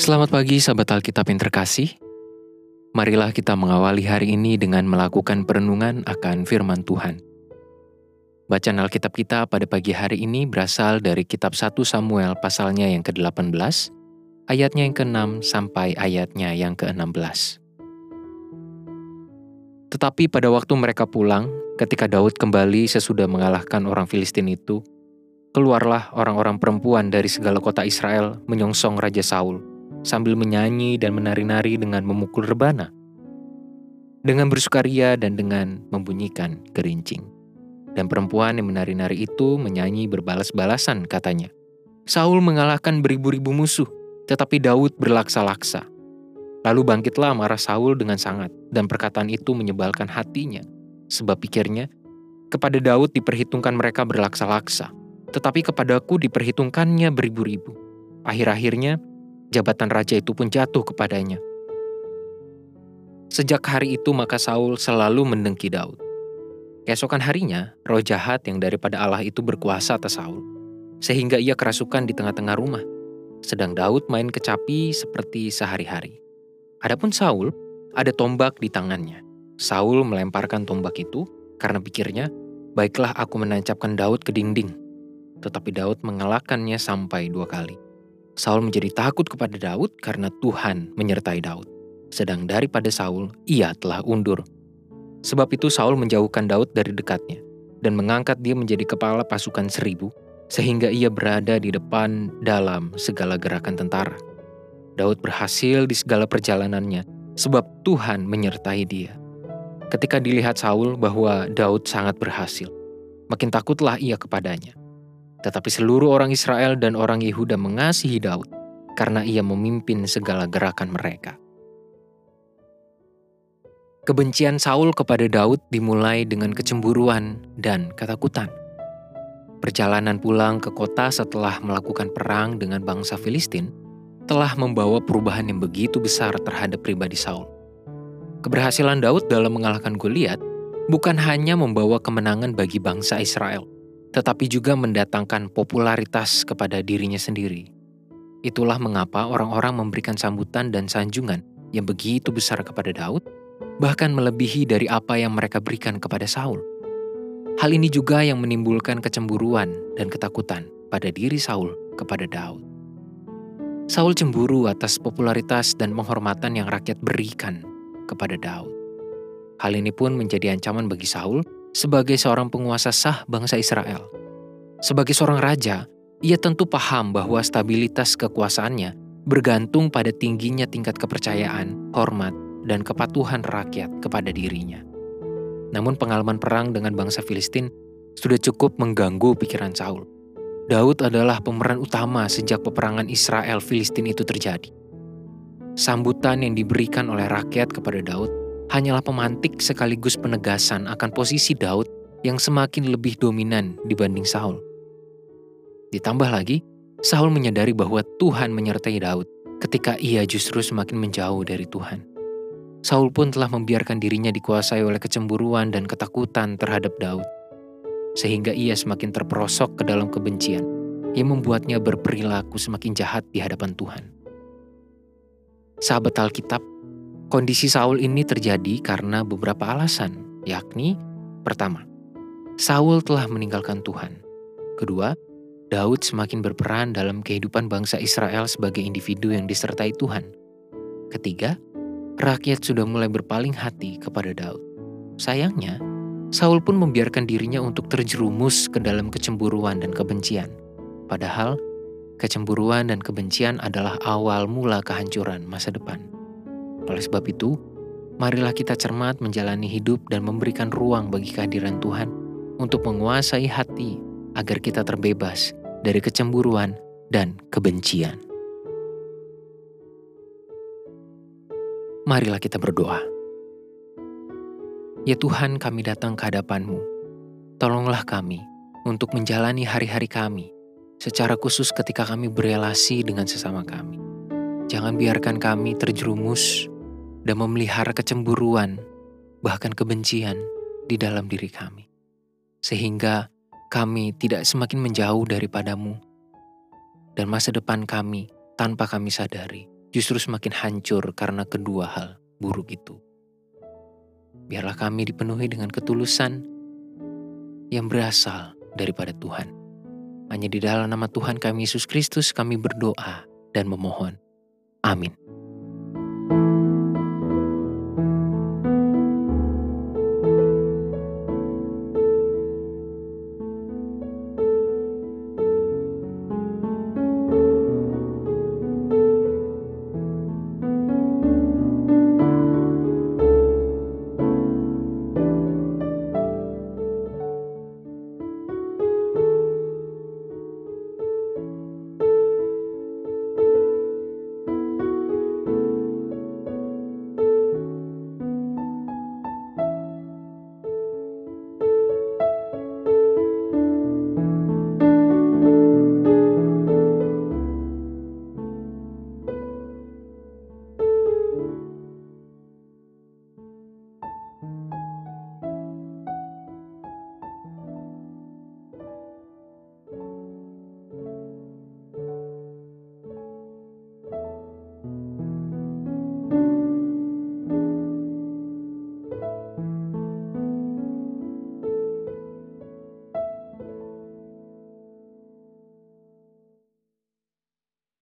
Selamat pagi sahabat Alkitab yang terkasih. Marilah kita mengawali hari ini dengan melakukan perenungan akan firman Tuhan. Bacaan Alkitab kita pada pagi hari ini berasal dari kitab 1 Samuel pasalnya yang ke-18, ayatnya yang ke-6 sampai ayatnya yang ke-16. Tetapi pada waktu mereka pulang, ketika Daud kembali sesudah mengalahkan orang Filistin itu, keluarlah orang-orang perempuan dari segala kota Israel menyongsong Raja Saul sambil menyanyi dan menari-nari dengan memukul rebana, dengan bersukaria dan dengan membunyikan gerincing. Dan perempuan yang menari-nari itu menyanyi berbalas-balasan katanya. Saul mengalahkan beribu-ribu musuh, tetapi Daud berlaksa-laksa. Lalu bangkitlah marah Saul dengan sangat, dan perkataan itu menyebalkan hatinya. Sebab pikirnya, kepada Daud diperhitungkan mereka berlaksa-laksa, tetapi kepadaku diperhitungkannya beribu-ribu. Akhir-akhirnya, jabatan raja itu pun jatuh kepadanya. Sejak hari itu maka Saul selalu mendengki Daud. Keesokan harinya, roh jahat yang daripada Allah itu berkuasa atas Saul, sehingga ia kerasukan di tengah-tengah rumah, sedang Daud main kecapi seperti sehari-hari. Adapun Saul, ada tombak di tangannya. Saul melemparkan tombak itu karena pikirnya, baiklah aku menancapkan Daud ke dinding. Tetapi Daud mengalahkannya sampai dua kali. Saul menjadi takut kepada Daud karena Tuhan menyertai Daud. Sedang daripada Saul, ia telah undur. Sebab itu Saul menjauhkan Daud dari dekatnya dan mengangkat dia menjadi kepala pasukan seribu, sehingga ia berada di depan dalam segala gerakan tentara. Daud berhasil di segala perjalanannya, sebab Tuhan menyertai dia. Ketika dilihat Saul bahwa Daud sangat berhasil, makin takutlah ia kepadanya. Tetapi seluruh orang Israel dan orang Yehuda mengasihi Daud karena ia memimpin segala gerakan mereka. Kebencian Saul kepada Daud dimulai dengan kecemburuan dan ketakutan. Perjalanan pulang ke kota setelah melakukan perang dengan bangsa Filistin telah membawa perubahan yang begitu besar terhadap pribadi Saul. Keberhasilan Daud dalam mengalahkan Goliat bukan hanya membawa kemenangan bagi bangsa Israel, tetapi juga mendatangkan popularitas kepada dirinya sendiri. Itulah mengapa orang-orang memberikan sambutan dan sanjungan yang begitu besar kepada Daud, bahkan melebihi dari apa yang mereka berikan kepada Saul. Hal ini juga yang menimbulkan kecemburuan dan ketakutan pada diri Saul kepada Daud. Saul cemburu atas popularitas dan penghormatan yang rakyat berikan kepada Daud. Hal ini pun menjadi ancaman bagi Saul sebagai seorang penguasa sah bangsa Israel. Sebagai seorang raja, ia tentu paham bahwa stabilitas kekuasaannya bergantung pada tingginya tingkat kepercayaan, hormat, dan kepatuhan rakyat kepada dirinya. Namun pengalaman perang dengan bangsa Filistin sudah cukup mengganggu pikiran Saul. Daud adalah pemeran utama sejak peperangan Israel-Filistin itu terjadi. Sambutan yang diberikan oleh rakyat kepada Daud hanyalah pemantik sekaligus penegasan akan posisi Daud yang semakin lebih dominan dibanding Saul. Ditambah lagi, Saul menyadari bahwa Tuhan menyertai Daud ketika ia justru semakin menjauh dari Tuhan. Saul pun telah membiarkan dirinya dikuasai oleh kecemburuan dan ketakutan terhadap Daud, sehingga ia semakin terperosok ke dalam kebencian yang membuatnya berperilaku semakin jahat di hadapan Tuhan. Sahabat Alkitab, Kondisi Saul ini terjadi karena beberapa alasan, yakni pertama, Saul telah meninggalkan Tuhan. Kedua, Daud semakin berperan dalam kehidupan bangsa Israel sebagai individu yang disertai Tuhan. Ketiga, rakyat sudah mulai berpaling hati kepada Daud. Sayangnya, Saul pun membiarkan dirinya untuk terjerumus ke dalam kecemburuan dan kebencian. Padahal, kecemburuan dan kebencian adalah awal mula kehancuran masa depan. Oleh sebab itu, marilah kita cermat menjalani hidup dan memberikan ruang bagi kehadiran Tuhan untuk menguasai hati agar kita terbebas dari kecemburuan dan kebencian. Marilah kita berdoa. Ya Tuhan, kami datang ke hadapan-Mu. Tolonglah kami untuk menjalani hari-hari kami, secara khusus ketika kami berelasi dengan sesama kami. Jangan biarkan kami terjerumus dan memelihara kecemburuan, bahkan kebencian di dalam diri kami. Sehingga kami tidak semakin menjauh daripadamu dan masa depan kami tanpa kami sadari justru semakin hancur karena kedua hal buruk itu. Biarlah kami dipenuhi dengan ketulusan yang berasal daripada Tuhan. Hanya di dalam nama Tuhan kami Yesus Kristus kami berdoa dan memohon. Amin.